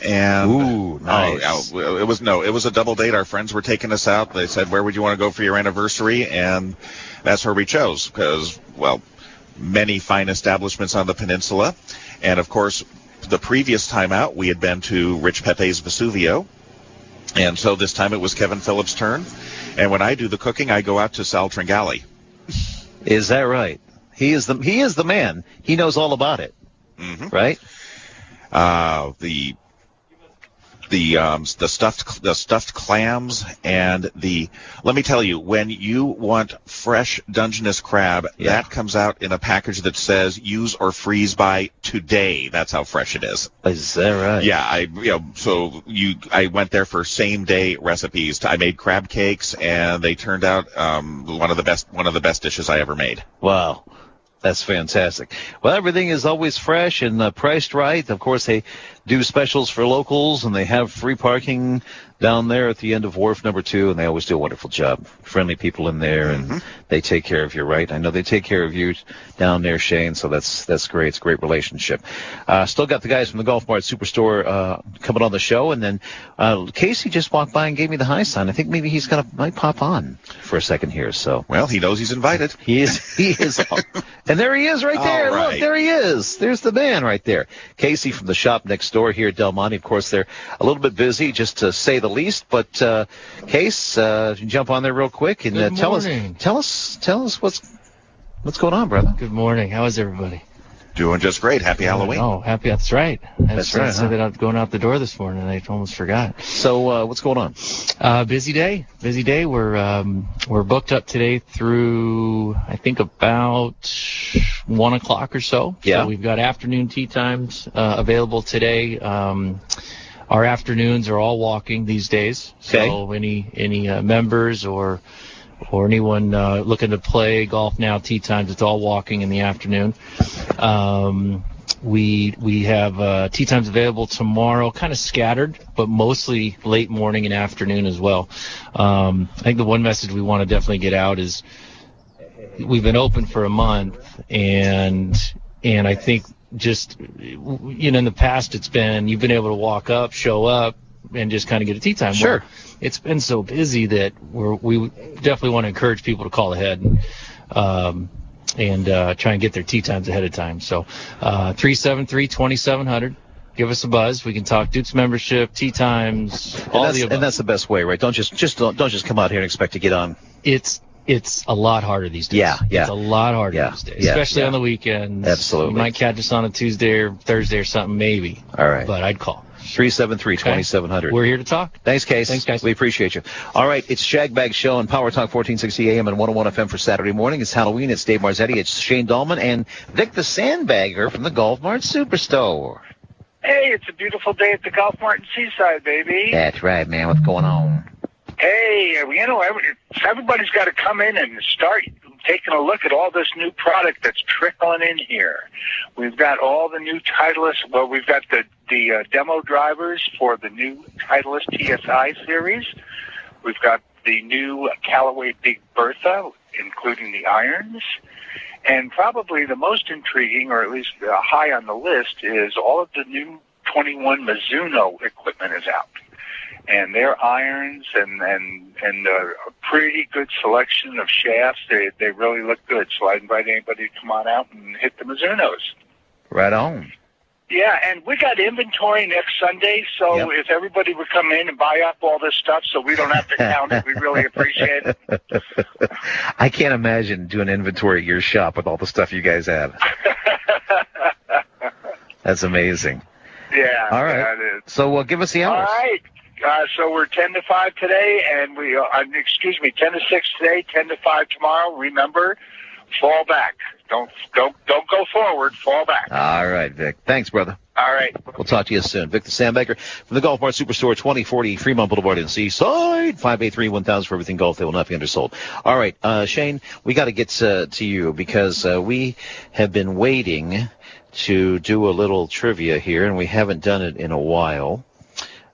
And Ooh, oh, nice. Oh, it was no, it was a double date. Our friends were taking us out. They said, "Where would you want to go for your anniversary?" And that's where we chose because, well, many fine establishments on the peninsula, and of course, the previous time out we had been to Rich Pepe's Vesuvio, and so this time it was Kevin Phillips' turn. And when I do the cooking, I go out to Sal Tringali. Is that right? He is the he is the man. He knows all about it, Mhm. right? uh, the the um, the stuffed the stuffed clams and the let me tell you when you want fresh Dungeness crab Yeah. that comes out in a package that says use or freeze by today that's how fresh it is Is that right? yeah I you know so you I went there for same day recipes I made crab cakes and they turned out um, one of the best one of the best dishes I ever made Wow. That's fantastic. Well, everything is always fresh and uh, priced right. Of course, they do specials for locals and they have free parking down there at the end of wharf number two and they always do a wonderful job. Friendly people in there and they take care of you, right? I know they take care of you down there, Shane, so that's, that's great. It's a great relationship. Uh, still got the guys from the Golf Mart Superstore, uh, coming on the show and then, uh, Casey just walked by and gave me the high sign. I think maybe he's gonna, might pop on for a second here, so. well he knows he's invited He is. He is. and there he is, right there. All Look, there he is. There's the man right there. Casey from the shop next door here at Del Monte. Of course, they're a little bit busy, just to say the least. But uh, Case, uh, jump on there real quick and uh, tell us, tell us, tell us what's what's going on, brother. Good morning. How is everybody? doing just great happy Halloween Oh, happy. That's right. I That's was gonna right, say huh? that I'm going out the door this morning, and I almost forgot. So, uh, what's going on? Uh, busy day. Busy day. We're um, we're booked up today through I think about one o'clock or so. Yeah. So we've got afternoon tee times uh, available today. Um, our afternoons are all walking these days. So any any uh, members or or anyone uh, looking to play golf now tee times, it's all walking in the afternoon. Um, we we have uh, tee times available tomorrow, kind of scattered, but mostly late morning and afternoon as well. Um, I think the one message we want to definitely get out is we've been open for a month, and and I think just you know in the past it's been you've been able to walk up, show up, and just kind of get a tee time. Sure. Well, it's been so busy that we're, we definitely want to encourage people to call ahead. And, um, and uh, try and get their tee times ahead of time. So, uh, 373-2700. Give us a buzz. We can talk Duke's membership, tee times, And all that's, the above. and that's the best way, right? Don't just just don't, don't just come out here and expect to get on. it's it's a lot harder these days. Yeah, yeah. It's a lot harder Yeah, these days, yeah, especially yeah. on the weekends. Absolutely. You might catch us on a Tuesday or Thursday or something, maybe. All right. But I'd call. Three seven three twenty seven hundred. We're here to talk. Thanks, Case. Thanks, guys. We appreciate you. All right, it's Shagbag Show on Power Talk 1460 AM and 101 FM for Saturday morning. It's Halloween. It's Dave Marzetti. It's Shane Dallmann and Vic the Sandbagger from the Golf Mart Superstore. Hey, it's a beautiful day at the Golf Mart in Seaside, baby. That's right, man. What's going on? Hey, you know, everybody's got to come in and start taking a look at all this new product that's trickling in here. We've got all the new Titleist. Well, we've got the the uh, demo drivers for the new Titleist TSI series. We've got the new Callaway Big Bertha, including the irons. And probably the most intriguing, or at least uh, high on the list, is all of the new 21 Mizuno equipment is out. And their irons and and and a pretty good selection of shafts. They they really look good. So I invite anybody to come on out and hit the Mizunos. Right on. Yeah, and we got inventory next Sunday. So Yep. if everybody would come in and buy up all this stuff, so we don't have to count it, we really appreciate it. [laughs] I can't imagine doing inventory at your shop with all the stuff you guys have. [laughs] That's amazing. Yeah. All right. So uh, give us the hours. right. Uh, so we're 10 to 5 today, and we, uh, uh, excuse me, 10 to 6 today, 10 to 5 tomorrow. Remember, fall back. Don't, don't, don't go forward. Fall back. All right, Vic. Thanks, brother. All right. We'll talk to you soon. Vic the Sandbagger from the Golf Mart Superstore, 2040 Fremont Boulevard in Seaside. 583-1000 for everything golf. They will not be undersold. All right, uh, Shane, we got to get uh, to you because uh, we have been waiting to do a little trivia here, and we haven't done it in a while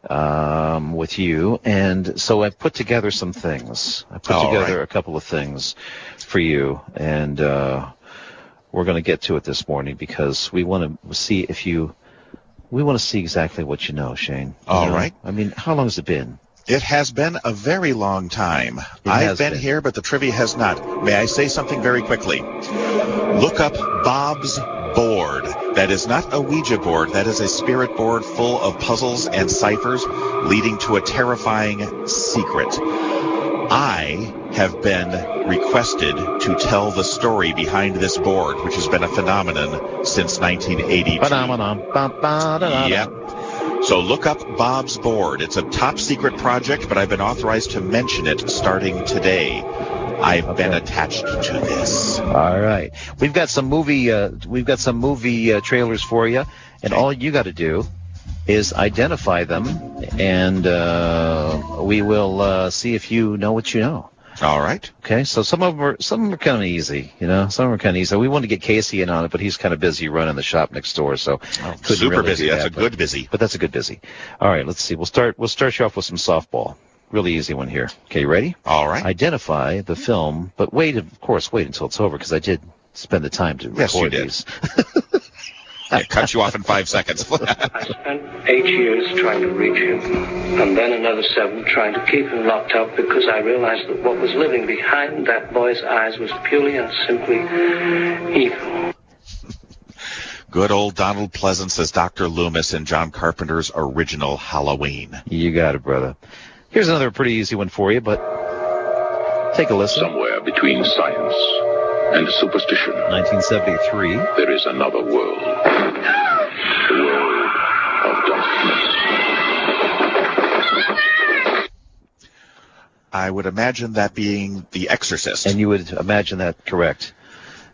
um, with you. And so I put together some things. I put All together right. a couple of things for you, and uh, we're going to get to it this morning because we want to see if you. We want to see exactly what you know, Shane. You know? right. I mean, how long has it been? It has been a very long time. I've been, been. here, but the trivia has not. May I say something very quickly? Look up Bob's Board. That is not a Ouija board. That is a spirit board full of puzzles and ciphers leading to a terrifying secret. I have been requested to tell the story behind this board, which has been a phenomenon since 1982. Phenomenon. Ba, ba, da, da, da. Yep. So look up Bob's Board. It's a top secret project, but I've been authorized to mention it starting today. I've been attached to this. All right. We've got some movie. Uh, we've got some movie uh, trailers for you, and all you got to do is identify them, and uh, we will uh, see if you know what you know. All right. Okay, so some of them are some of them are kind of easy, you know. Some are kind of easy. We want to get Casey in on it, but he's kind of busy running the shop next door, so Oh, Super really busy. do That's that, a but- good busy. But that's a good busy. All right, let's see. We'll start. We'll start you off with some softball. Really easy one here. Okay, you ready? All right. Identify the film, but wait, of course, wait until it's over because I did spend the time to Yes, you record did. these. [laughs] I cut you off in five seconds. [laughs] I spent eight years trying to reach him, and then another seven trying to keep him locked up because I realized that what was living behind that boy's eyes was purely and simply evil. good old Donald Pleasence as Dr. Loomis in John Carpenter's original Halloween. You got it, brother. Here's another pretty easy one for you, but take a listen. Somewhere between science and superstition, 1973. there is another world. The world of darkness. I would imagine that being The Exorcist. And you would imagine that correct.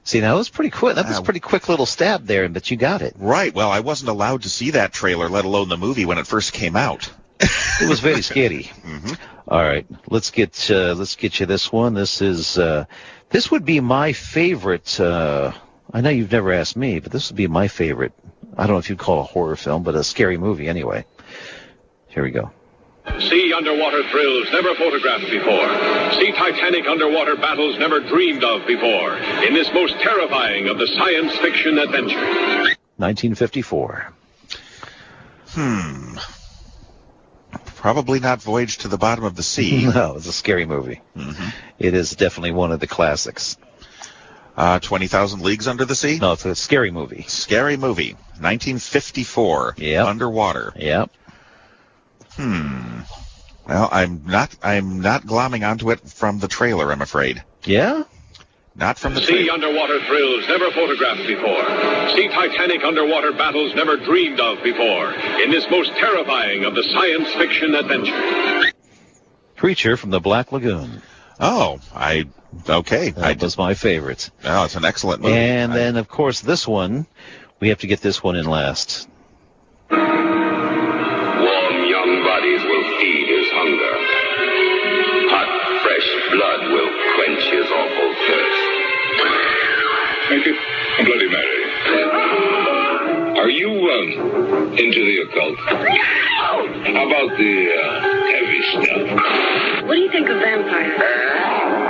See, now that was pretty quick. That was a pretty quick little stab there, but you got it. right. Well, I wasn't allowed to see that trailer, let alone the movie, when it first came out. It was very [laughs] scary. Mhm. All right, let's get uh, let's get you this one. This is uh, this would be my favorite. Uh, I know you've never asked me, but this would be my favorite. I don't know if you'd call it a horror film, but a scary movie anyway. Here we go. See underwater thrills never photographed before. See Titanic underwater battles never dreamed of before. In this most terrifying of the science fiction adventures. 1954. Hmm. Probably not Voyage to the Bottom of the Sea. [laughs] No, it's a scary movie. Mhm. It is definitely one of the classics. Uh, 20,000 Leagues Under the Sea? No, it's a scary movie. Scary movie. 1954. Yeah. Underwater. Yep. Hmm. Well, I'm not. I'm not glomming onto it from the trailer. I'm afraid. Yeah. Not from the See trailer. underwater thrills never photographed before. See Titanic underwater battles never dreamed of before. In this most terrifying of the science fiction adventures. Creature from the Black Lagoon. Oh, I. Okay. I That was my favorite. Oh, it's an excellent movie. And I- then, of course, this one, we have to get this one in last. It Bloody Mary. Are you, um, into the occult? How about the, uh, heavy stuff? What do you think of vampires?